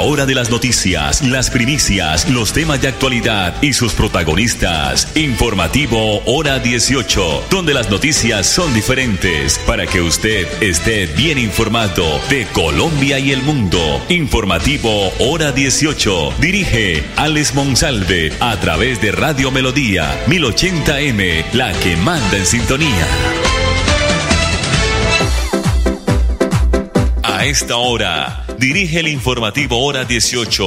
hora de las noticias, las primicias, los temas de actualidad y sus protagonistas. Informativo Hora 18, donde las noticias son diferentes para que usted esté bien informado de Colombia y el mundo. Informativo Hora 18. Dirige Alex Monsalve a través de Radio Melodía 1080M, la que manda en sintonía. A esta hora, dirige el informativo Hora 18,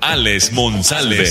Alex Monsalve.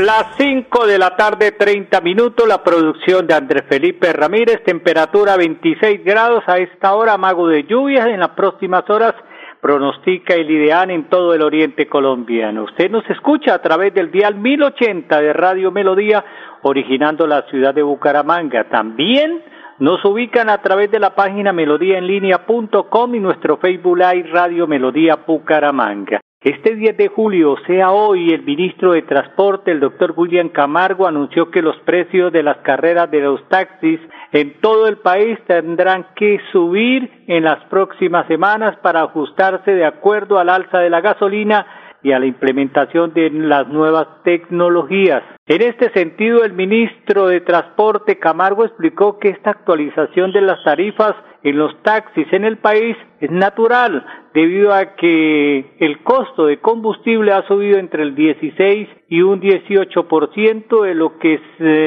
Las 5 de la tarde, 30 minutos, la producción de Andrés Felipe Ramírez, temperatura 26 grados a esta hora, mago de lluvias en las próximas horas, pronostica el ideal en todo el oriente colombiano. Usted nos escucha a través del dial 1080 de Radio Melodía, originando la ciudad de Bucaramanga. También nos ubican a través de la página melodíaenlínea.com y nuestro Facebook Live Radio Melodía Bucaramanga. Este 10 de julio, sea hoy, el ministro de Transporte, el doctor William Camargo, anunció que los precios de las carreras de los taxis en todo el país tendrán que subir en las próximas semanas para ajustarse de acuerdo al alza de la gasolina y a la implementación de las nuevas tecnologías. En este sentido, el ministro de Transporte Camargo explicó que esta actualización de las tarifas en los taxis en el país es natural debido a que el costo de combustible ha subido entre el 16 y un 18% de lo que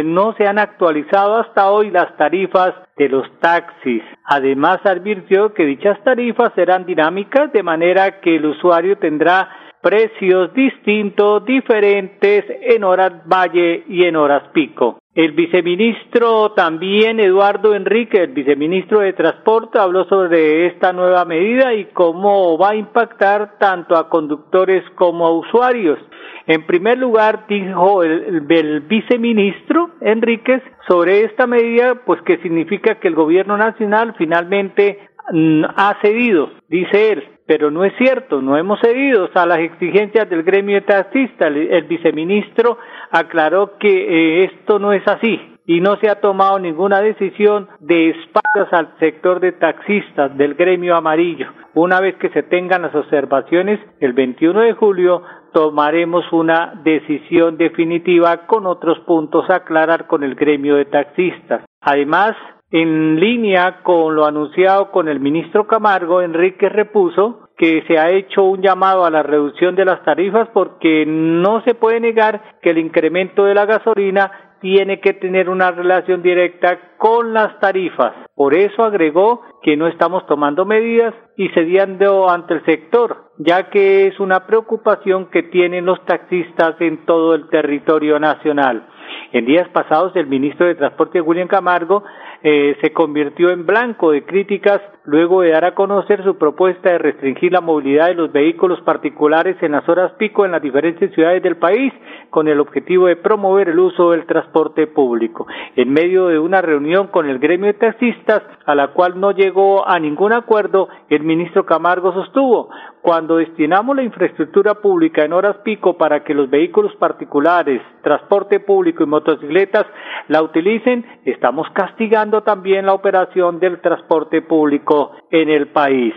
no se han actualizado hasta hoy las tarifas de los taxis. Además advirtió que dichas tarifas serán dinámicas de manera que el usuario tendrá precios distintos, diferentes en horas valle y en horas pico. El viceministro también, Eduardo Enrique, el viceministro de Transporte, habló sobre esta nueva medida y cómo va a impactar tanto a conductores como a usuarios. En primer lugar, dijo el, viceministro Enríquez sobre esta medida, pues que significa que el gobierno nacional finalmente mm, ha cedido, dice él, pero no es cierto, no hemos cedido a las exigencias del gremio de taxistas. El, viceministro aclaró que eh, esto no es así y no se ha tomado ninguna decisión de espaldas al sector de taxistas del gremio amarillo. Una vez que se tengan las observaciones, el 21 de julio tomaremos una decisión definitiva con otros puntos a aclarar con el gremio de taxistas. Además, en línea con lo anunciado con el ministro Camargo, Enrique repuso que se ha hecho un llamado a la reducción de las tarifas porque no se puede negar que el incremento de la gasolina tiene que tener una relación directa con las tarifas. Por eso agregó que no estamos tomando medidas y cediendo ante el sector, ya que es una preocupación que tienen los taxistas en todo el territorio nacional. En días pasados, el ministro de Transporte, William Camargo, eh, se convirtió en blanco de críticas luego de dar a conocer su propuesta de restringir la movilidad de los vehículos particulares en las horas pico en las diferentes ciudades del país con el objetivo de promover el uso del transporte público. En medio de una reunión con el gremio de taxistas a la cual no llegó a ningún acuerdo, el ministro Camargo sostuvo cuando destinamos la infraestructura pública en horas pico para que los vehículos particulares, transporte público y motocicletas la utilicen, estamos castigando también la operación del transporte público en el país.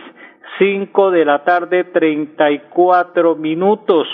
Cinco de la tarde, treinta y cuatro minutos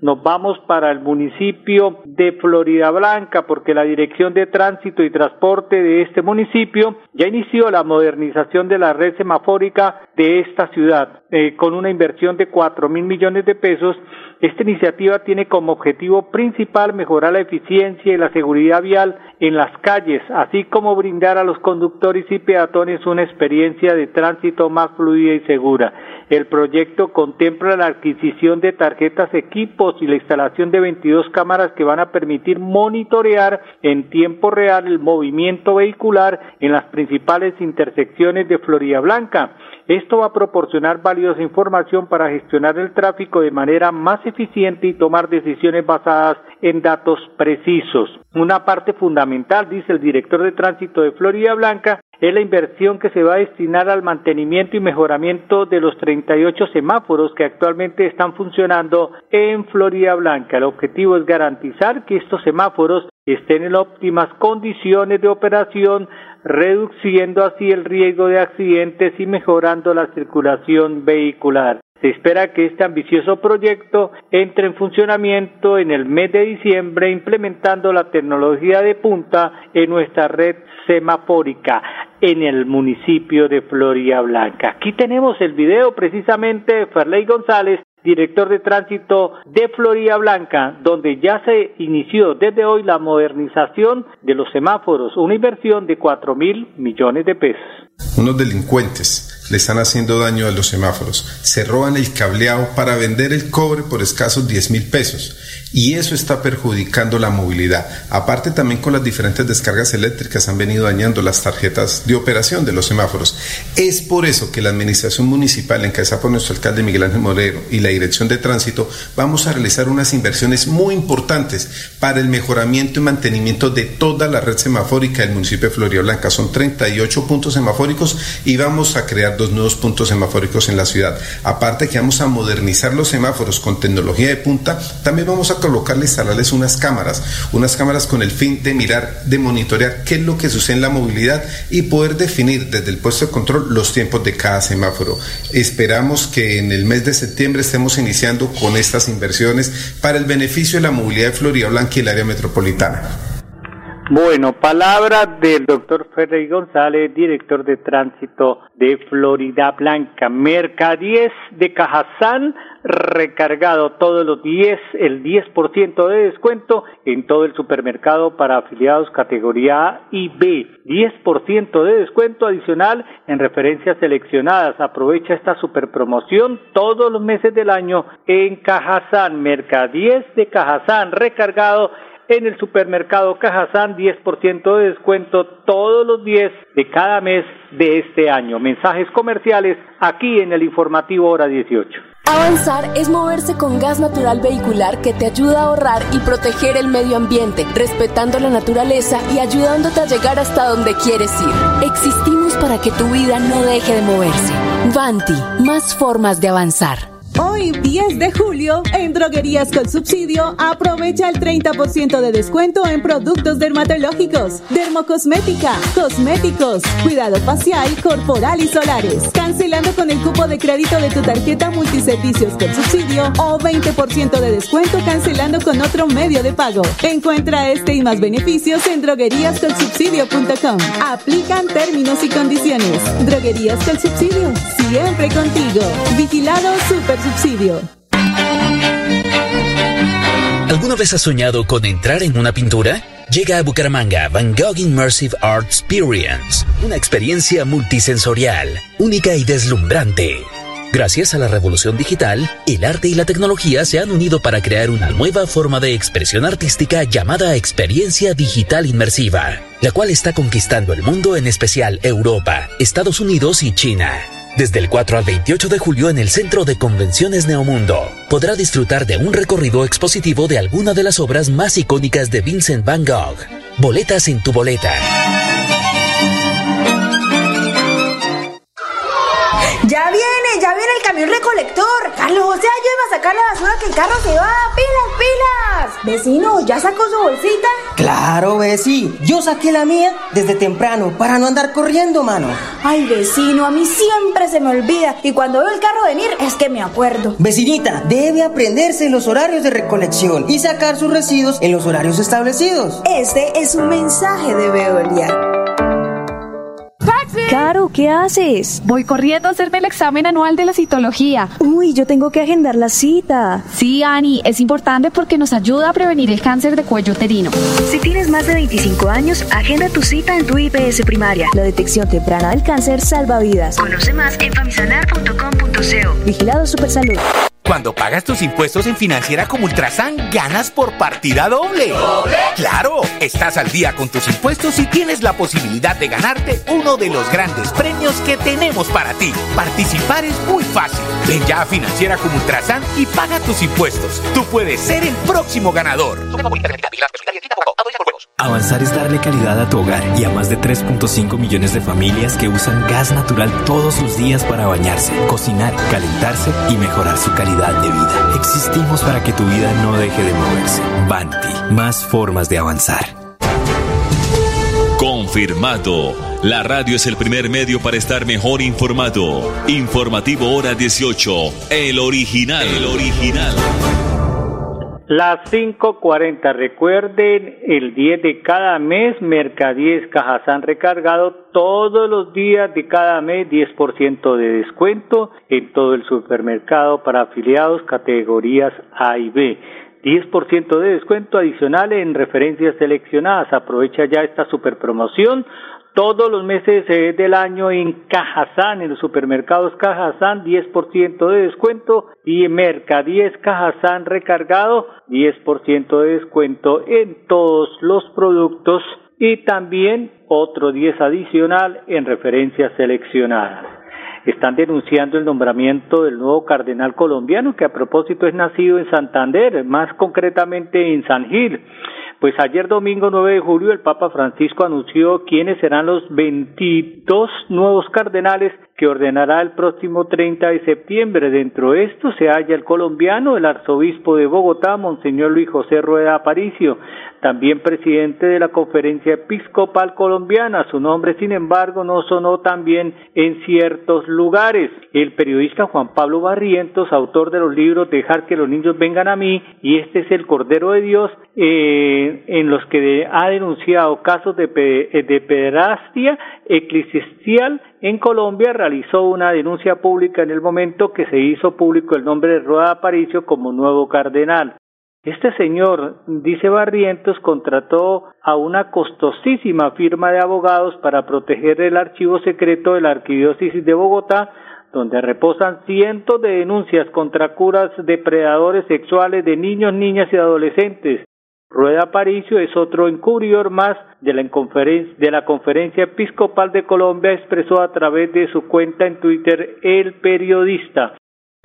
nos vamos para el municipio de Florida Blanca porque la Dirección de Tránsito y Transporte de este municipio ya inició la modernización de la red semafórica de esta ciudad eh, con una inversión de cuatro mil millones de pesos. Esta iniciativa tiene como objetivo principal mejorar la eficiencia y la seguridad vial en las calles, así como brindar a los conductores y peatones una experiencia de tránsito más fluida y segura. El proyecto contempla la adquisición de tarjetas equipos y la instalación de 22 cámaras que van a permitir monitorear en tiempo real el movimiento vehicular en las principales intersecciones de Florida Blanca. Esto va a proporcionar valiosa información para gestionar el tráfico de manera más eficiente y tomar decisiones basadas en datos precisos. Una parte fundamental, dice el director de tránsito de Florida Blanca, es la inversión que se va a destinar al mantenimiento y mejoramiento de los 38 semáforos que actualmente están funcionando en Florida Blanca. El objetivo es garantizar que estos semáforos estén en óptimas condiciones de operación, reduciendo así el riesgo de accidentes y mejorando la circulación vehicular. Se espera que este ambicioso proyecto entre en funcionamiento en el mes de diciembre implementando la tecnología de punta en nuestra red semafórica en el municipio de Floria Blanca. Aquí tenemos el video precisamente de Ferley González director de tránsito de Florida Blanca, donde ya se inició desde hoy la modernización de los semáforos, una inversión de cuatro mil millones de pesos. Unos delincuentes le están haciendo daño a los semáforos. Se roban el cableado para vender el cobre por escasos 10 mil pesos y eso está perjudicando la movilidad. Aparte también con las diferentes descargas eléctricas han venido dañando las tarjetas de operación de los semáforos. Es por eso que la administración municipal, encabezada por nuestro alcalde Miguel Ángel Morero y la dirección de tránsito, vamos a realizar unas inversiones muy importantes para el mejoramiento y mantenimiento de toda la red semafórica del municipio de Floria Blanca. Son 38 puntos semafóricos y vamos a crear dos nuevos puntos semafóricos en la ciudad. Aparte que vamos a modernizar los semáforos con tecnología de punta, también vamos a colocarle, instalarles unas cámaras, unas cámaras con el fin de mirar, de monitorear qué es lo que sucede en la movilidad y poder definir desde el puesto de control los tiempos de cada semáforo. Esperamos que en el mes de septiembre estemos iniciando con estas inversiones para el beneficio de la movilidad de Florida Blanca y el área metropolitana. Bueno, palabra del doctor Ferrey González, director de tránsito de Florida Blanca. Mercadíes de Cajazán recargado todos los 10, el 10% de descuento en todo el supermercado para afiliados categoría A y B. 10% de descuento adicional en referencias seleccionadas. Aprovecha esta super promoción todos los meses del año en Cajazán. Mercadíes de Cajazán recargado en el supermercado Cajazán 10% de descuento todos los 10 de cada mes de este año. Mensajes comerciales aquí en el informativo hora 18. Avanzar es moverse con gas natural vehicular que te ayuda a ahorrar y proteger el medio ambiente, respetando la naturaleza y ayudándote a llegar hasta donde quieres ir. Existimos para que tu vida no deje de moverse. Vanti, más formas de avanzar. Hoy, 10 de julio, en Droguerías con Subsidio, aprovecha el 30% de descuento en productos dermatológicos, dermocosmética, cosméticos, cuidado facial, corporal y solares. Cancelando con el cupo de crédito de tu tarjeta multiservicios con subsidio o 20% de descuento cancelando con otro medio de pago. Encuentra este y más beneficios en drogueríascolsubsidio.com. Aplican términos y condiciones. Droguerías con Subsidio, siempre contigo. Vigilado Super subsidio. ¿Alguna vez has soñado con entrar en una pintura? Llega a Bucaramanga Van Gogh Immersive Art Experience, una experiencia multisensorial, única y deslumbrante. Gracias a la revolución digital, el arte y la tecnología se han unido para crear una nueva forma de expresión artística llamada experiencia digital inmersiva, la cual está conquistando el mundo, en especial Europa, Estados Unidos y China. Desde el 4 al 28 de julio en el Centro de Convenciones Neomundo, podrá disfrutar de un recorrido expositivo de alguna de las obras más icónicas de Vincent Van Gogh. Boletas en tu boleta. Recolector. Carlos José ayúdame a sacar la basura que el carro se va. ¡Pilas, pilas! Vecino, ¿ya sacó su bolsita? Claro, Besi. Yo saqué la mía desde temprano para no andar corriendo, mano. Ay, vecino, a mí siempre se me olvida. Y cuando veo el carro venir es que me acuerdo. Vecinita, debe aprenderse los horarios de recolección y sacar sus residuos en los horarios establecidos. Este es un mensaje de Veolia. Caro, ¿qué haces? Voy corriendo a hacerme el examen anual de la citología. Uy, yo tengo que agendar la cita. Sí, Ani, es importante porque nos ayuda a prevenir el cáncer de cuello uterino. Si tienes más de 25 años, agenda tu cita en tu IPS primaria. La detección temprana del cáncer salva vidas. Conoce más en famisanar.com.co. Vigilado Supersalud. Cuando pagas tus impuestos en Financiera como Ultrasan, ganas por partida doble. ¿Doble? ¡Claro! Estás al día con tus impuestos y tienes la posibilidad de ganarte uno de los grandes premios que tenemos para ti. Participar es muy fácil. Ven ya a Financiera como Ultrasan y paga tus impuestos. Tú puedes ser el próximo ganador. Avanzar es darle calidad a tu hogar y a más de 3.5 millones de familias que usan gas natural todos los días para bañarse, cocinar, calentarse y mejorar su calidad de vida. Existimos para que tu vida no deje de moverse. Banti, más formas de avanzar. Confirmado. La radio es el primer medio para estar mejor informado. Informativo Hora 18. El original. El original. Las 5.40. Recuerden, el 10 de cada mes, Mercadíes Cajazán recargado todos los días de cada mes 10% de descuento en todo el supermercado para afiliados categorías A y B. 10% de descuento adicional en referencias seleccionadas. Aprovecha ya esta super promoción todos los meses eh, del año en Cajazán, en los supermercados Cajazán, 10% de descuento y en Mercadíes Cajazán recargado, 10% de descuento en todos los productos y también otro 10 adicional en referencias seleccionadas. Están denunciando el nombramiento del nuevo cardenal colombiano que a propósito es nacido en Santander, más concretamente en San Gil. Pues ayer domingo 9 de julio el Papa Francisco anunció quiénes serán los 22 nuevos cardenales que ordenará el próximo 30 de septiembre. Dentro de esto se halla el colombiano, el arzobispo de Bogotá, Monseñor Luis José Rueda Aparicio, también presidente de la Conferencia Episcopal Colombiana. Su nombre, sin embargo, no sonó tan bien en ciertos lugares. El periodista Juan Pablo Barrientos, autor de los libros Dejar que los niños vengan a mí y este es el Cordero de Dios, eh, en los que ha denunciado casos de, de pederastia eclesial en Colombia, realizó una denuncia pública en el momento que se hizo público el nombre de Rueda Aparicio como nuevo cardenal. Este señor, dice Barrientos, contrató a una costosísima firma de abogados para proteger el archivo secreto de la Arquidiócesis de Bogotá, donde reposan cientos de denuncias contra curas depredadores sexuales de niños, niñas y adolescentes. Rueda Aparicio es otro encubridor más de la, de la Conferencia Episcopal de Colombia, expresó a través de su cuenta en Twitter el periodista.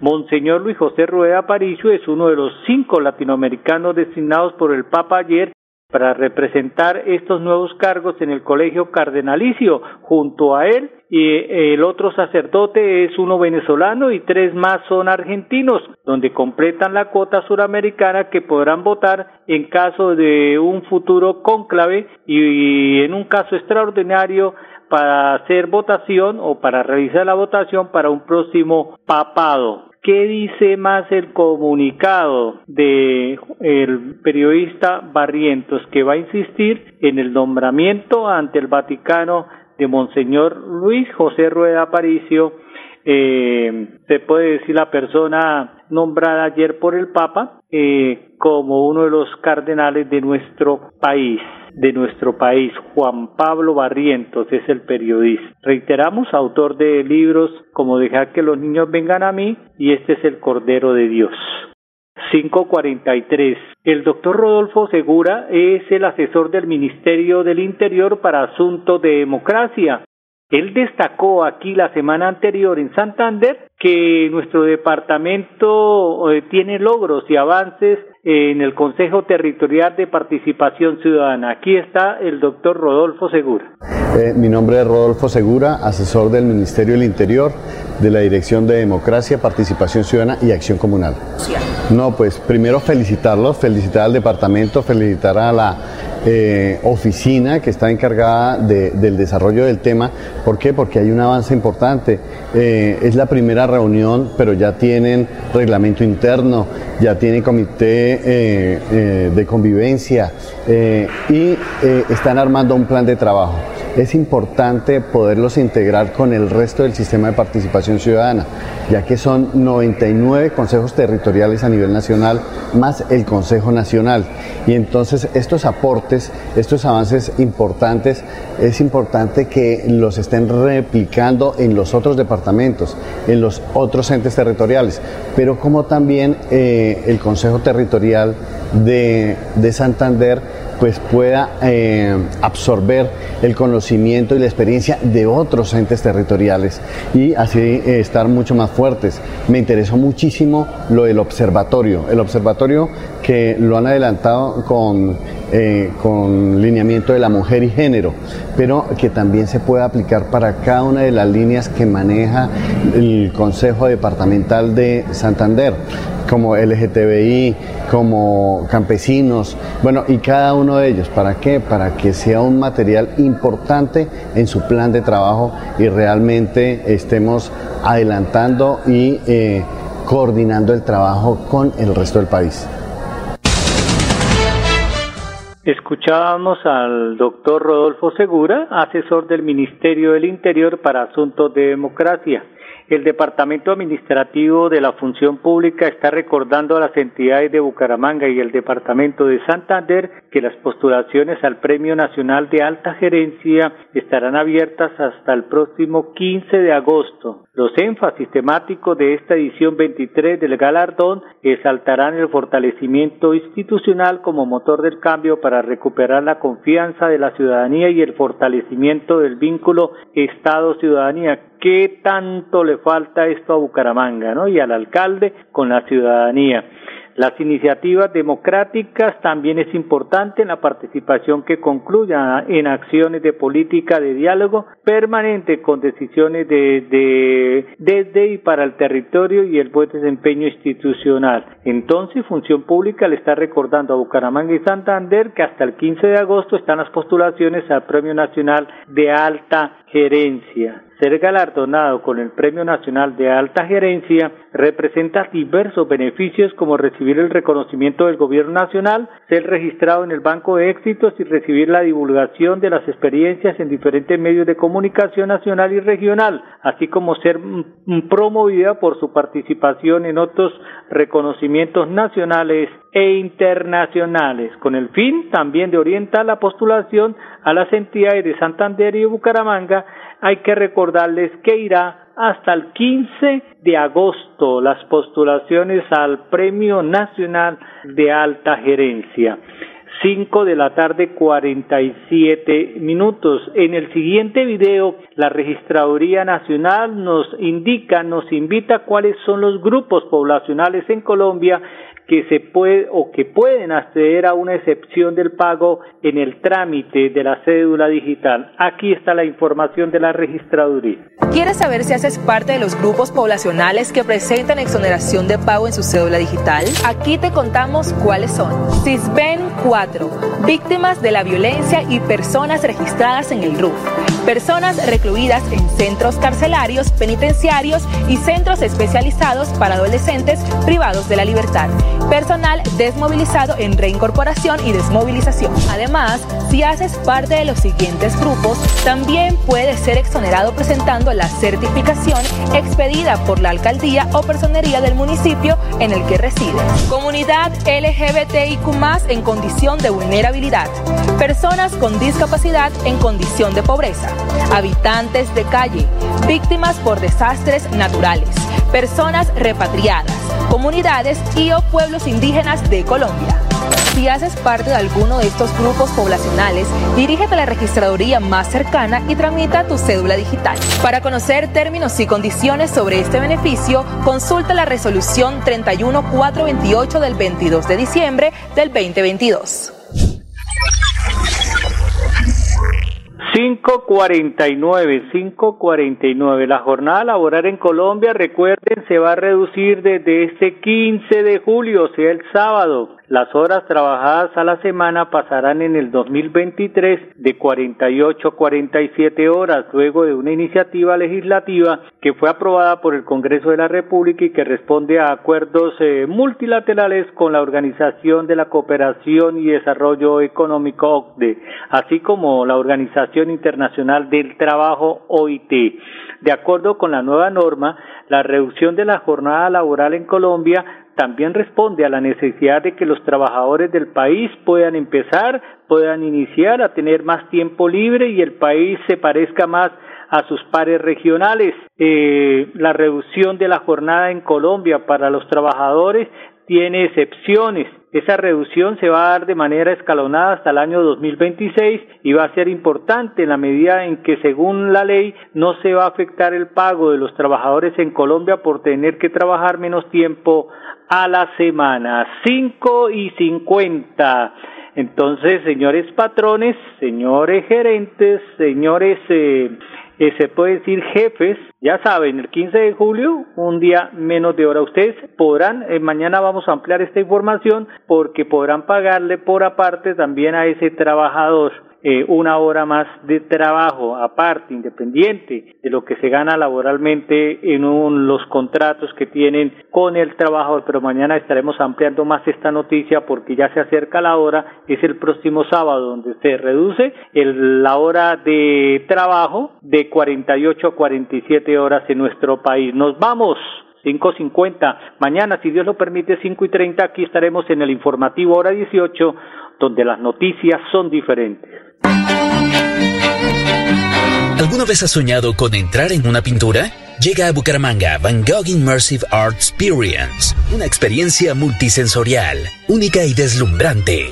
Monseñor Luis José Rueda Aparicio es uno de los cinco latinoamericanos designados por el Papa ayer para representar estos nuevos cargos en el Colegio Cardenalicio. Junto a él y el otro sacerdote es uno venezolano y tres más son argentinos, donde completan la cuota suramericana que podrán votar en caso de un futuro cónclave y en un caso extraordinario para hacer votación o para realizar la votación para un próximo papado. ¿Qué dice más el comunicado de el periodista Barrientos que va a insistir en el nombramiento ante el Vaticano de Monseñor Luis José Rueda Aparicio? Eh, se puede decir la persona nombrada ayer por el Papa eh, como uno de los cardenales de nuestro país de nuestro país, Juan Pablo Barrientos, es el periodista. Reiteramos, autor de libros como Dejar que los niños vengan a mí y este es el Cordero de Dios. 543. El doctor Rodolfo Segura es el asesor del Ministerio del Interior para Asuntos de Democracia. Él destacó aquí la semana anterior en Santander que nuestro departamento eh, tiene logros y avances en el Consejo Territorial de Participación Ciudadana. Aquí está el doctor Rodolfo Segura. Eh, mi nombre es Rodolfo Segura, asesor del Ministerio del Interior de la Dirección de Democracia, Participación Ciudadana y Acción Comunal. No, pues primero felicitarlos, felicitar al departamento, felicitar a la eh, oficina que está encargada del desarrollo del tema. ¿Por qué? Porque hay un avance importante. Es la primera reunión, pero ya tienen reglamento interno, ya tienen comité eh, de convivencia y están armando un plan de trabajo es importante poderlos integrar con el resto del sistema de participación ciudadana, ya que son 99 consejos territoriales a nivel nacional más el Consejo Nacional. Y entonces estos aportes, estos avances importantes, es importante que los estén replicando en los otros departamentos, en los otros entes territoriales, pero como también eh, el Consejo Territorial de, de Santander pues pueda eh, absorber el conocimiento y la experiencia de otros entes territoriales y así eh, estar mucho más fuertes. Me interesó muchísimo lo del observatorio, el observatorio que lo han adelantado con eh, con lineamiento de la mujer y género, pero que también se pueda aplicar para cada una de las líneas que maneja el Consejo Departamental de Santander como LGTBI, como campesinos, bueno, y cada uno de ellos, ¿para qué? Para que sea un material importante en su plan de trabajo y realmente estemos adelantando y eh, coordinando el trabajo con el resto del país. Escuchábamos al doctor Rodolfo Segura, asesor del Ministerio del Interior para Asuntos de Democracia. El Departamento Administrativo de la Función Pública está recordando a las entidades de Bucaramanga y el Departamento de Santander que las postulaciones al Premio Nacional de Alta Gerencia estarán abiertas hasta el próximo 15 de agosto. Los énfasis temáticos de esta edición 23 del galardón exaltarán el fortalecimiento institucional como motor del cambio para recuperar la confianza de la ciudadanía y el fortalecimiento del vínculo Estado-ciudadanía. ¿Qué tanto le falta esto a Bucaramanga ¿no? y al alcalde con la ciudadanía? Las iniciativas democráticas también es importante en la participación que concluya en acciones de política de diálogo permanente con decisiones de, de, desde y para el territorio y el buen desempeño institucional. Entonces, Función Pública le está recordando a Bucaramanga y Santander que hasta el 15 de agosto están las postulaciones al Premio Nacional de Alta Gerencia. Ser galardonado con el Premio Nacional de Alta Gerencia representa diversos beneficios como recibir el reconocimiento del Gobierno Nacional, ser registrado en el Banco de Éxitos y recibir la divulgación de las experiencias en diferentes medios de comunicación nacional y regional, así como ser promovida por su participación en otros reconocimientos nacionales e internacionales, con el fin también de orientar la postulación a las entidades de Santander y Bucaramanga hay que recordarles que irá hasta el 15 de agosto las postulaciones al Premio Nacional de Alta Gerencia. 5 de la tarde 47 minutos. En el siguiente video, la Registraduría Nacional nos indica, nos invita cuáles son los grupos poblacionales en Colombia que se puede o que pueden acceder a una excepción del pago en el trámite de la cédula digital. Aquí está la información de la registraduría. ¿Quieres saber si haces parte de los grupos poblacionales que presentan exoneración de pago en su cédula digital? Aquí te contamos cuáles son. CISBEN 4, víctimas de la violencia y personas registradas en el RUF. Personas recluidas en centros carcelarios, penitenciarios y centros especializados para adolescentes privados de la libertad personal desmovilizado en reincorporación y desmovilización. Además, si haces parte de los siguientes grupos, también puedes ser exonerado presentando la certificación expedida por la alcaldía o personería del municipio en el que resides. Comunidad LGBTIQ en condición de vulnerabilidad. Personas con discapacidad en condición de pobreza. Habitantes de calle. Víctimas por desastres naturales. Personas repatriadas comunidades y o pueblos indígenas de Colombia. Si haces parte de alguno de estos grupos poblacionales, dirígete a la registraduría más cercana y tramita tu cédula digital. Para conocer términos y condiciones sobre este beneficio, consulta la resolución 31428 del 22 de diciembre del 2022. 549, 549. La jornada laboral en Colombia, recuerden, se va a reducir desde este 15 de julio, o sea, el sábado. Las horas trabajadas a la semana pasarán en el 2023 de 48 a 47 horas, luego de una iniciativa legislativa que fue aprobada por el Congreso de la República y que responde a acuerdos eh, multilaterales con la Organización de la Cooperación y Desarrollo Económico OCDE, así como la Organización Internacional del Trabajo OIT. De acuerdo con la nueva norma, la reducción de la jornada laboral en Colombia también responde a la necesidad de que los trabajadores del país puedan empezar, puedan iniciar a tener más tiempo libre y el país se parezca más a sus pares regionales. Eh, la reducción de la jornada en Colombia para los trabajadores tiene excepciones. Esa reducción se va a dar de manera escalonada hasta el año 2026 y va a ser importante en la medida en que, según la ley, no se va a afectar el pago de los trabajadores en Colombia por tener que trabajar menos tiempo a la semana. 5 y 50. Entonces, señores patrones, señores gerentes, señores, eh, eh, se puede decir jefes, ya saben, el 15 de julio, un día menos de hora. Ustedes podrán, eh, mañana vamos a ampliar esta información porque podrán pagarle por aparte también a ese trabajador eh, una hora más de trabajo aparte, independiente de lo que se gana laboralmente en los contratos que tienen con el trabajador. Pero mañana estaremos ampliando más esta noticia porque ya se acerca la hora, es el próximo sábado donde se reduce la hora de trabajo de 48 a 47 horas en nuestro país. Nos vamos. 5.50. Mañana, si Dios lo permite, 5 y 30, aquí estaremos en el informativo hora 18, donde las noticias son diferentes. ¿Alguna vez has soñado con entrar en una pintura? Llega a Bucaramanga Van Gogh Immersive Art Experience, una experiencia multisensorial, única y deslumbrante.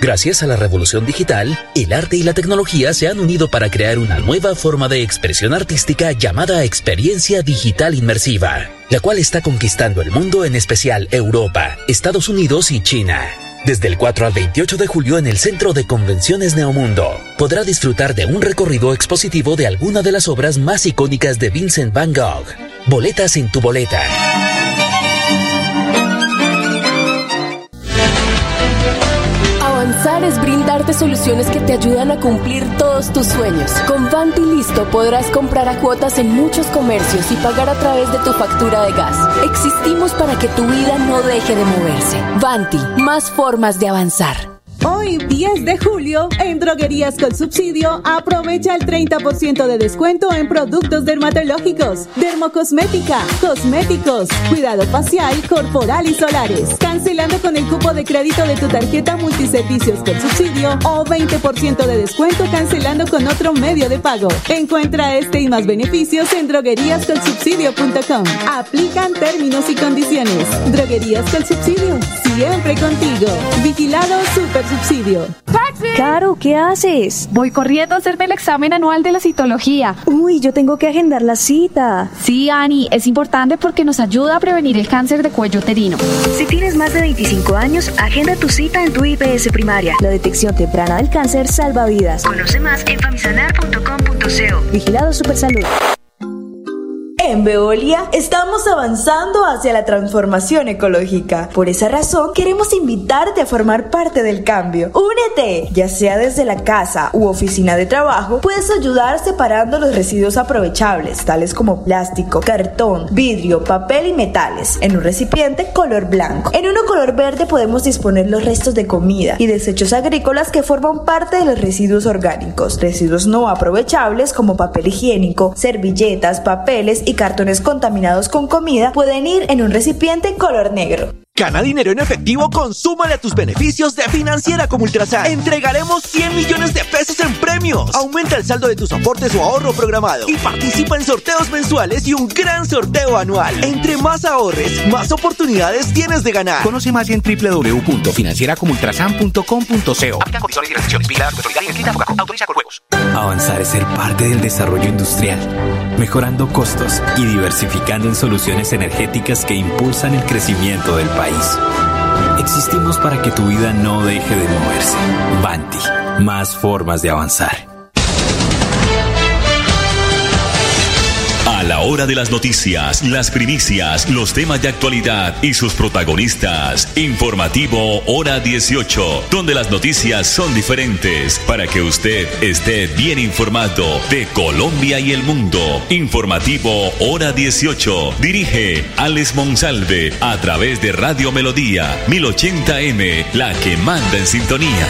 Gracias a la revolución digital, el arte y la tecnología se han unido para crear una nueva forma de expresión artística llamada experiencia digital inmersiva, la cual está conquistando el mundo, en especial Europa, Estados Unidos y China. Desde el 4 al 28 de julio en el Centro de Convenciones Neomundo, podrá disfrutar de un recorrido expositivo de alguna de las obras más icónicas de Vincent Van Gogh. Boletas en tu boleta. Es brindarte soluciones que te ayudan a cumplir todos tus sueños. Con Vanti Listo podrás comprar a cuotas en muchos comercios y pagar a través de tu factura de gas. Existimos para que tu vida no deje de moverse. Vanti, más formas de avanzar. Hoy, 10 de julio, en Droguerías con Subsidio, aprovecha el 30% de descuento en productos dermatológicos, dermocosmética, cosméticos, cuidado facial, corporal y solares. Cancelando con el cupo de crédito de tu tarjeta multiservicios con subsidio o 20% de descuento cancelando con otro medio de pago. Encuentra este y más beneficios en drogueríascolsubsidio.com. Aplican términos y condiciones. Droguerías con Subsidio, siempre contigo. Vigilado Super subsidio. Caro, ¿qué haces? Voy corriendo a hacerme el examen anual de la citología. Uy, yo tengo que agendar la cita. Sí, Ani, es importante porque nos ayuda a prevenir el cáncer de cuello uterino. Si tienes más de 25 años, agenda tu cita en tu IPS primaria. La detección temprana del cáncer salva vidas. Conoce más en famisanar.com.co. Vigilado Supersalud. En Veolia estamos avanzando hacia la transformación ecológica. Por esa razón queremos invitarte a formar parte del cambio. Únete, ya sea desde la casa u oficina de trabajo, puedes ayudar separando los residuos aprovechables, tales como plástico, cartón, vidrio, papel y metales, en un recipiente color blanco. En uno color verde podemos disponer los restos de comida y desechos agrícolas que forman parte de los residuos orgánicos. Residuos no aprovechables como papel higiénico, servilletas, papeles y cartones contaminados con comida pueden ir en un recipiente color negro. Gana dinero en efectivo, consúmale a tus beneficios de Financiera como Ultrasan. Entregaremos 100 millones de pesos en premios. Aumenta el saldo de tus aportes o ahorro programado y participa en sorteos mensuales y un gran sorteo anual. Entre más ahorres, más oportunidades tienes de ganar. Conoce más en www.financieracomultrasan.com.co. Avanzar es ser parte del desarrollo industrial, mejorando costos y diversificando en soluciones energéticas que impulsan el crecimiento del Existimos para que tu vida no deje de moverse. Banti, más formas de avanzar. A la hora de las noticias, las primicias, los temas de actualidad y sus protagonistas. Informativo Hora 18, donde las noticias son diferentes para que usted esté bien informado de Colombia y el mundo. Informativo Hora 18. Dirige Alex Monsalve a través de Radio Melodía 1080M, la que manda en sintonía.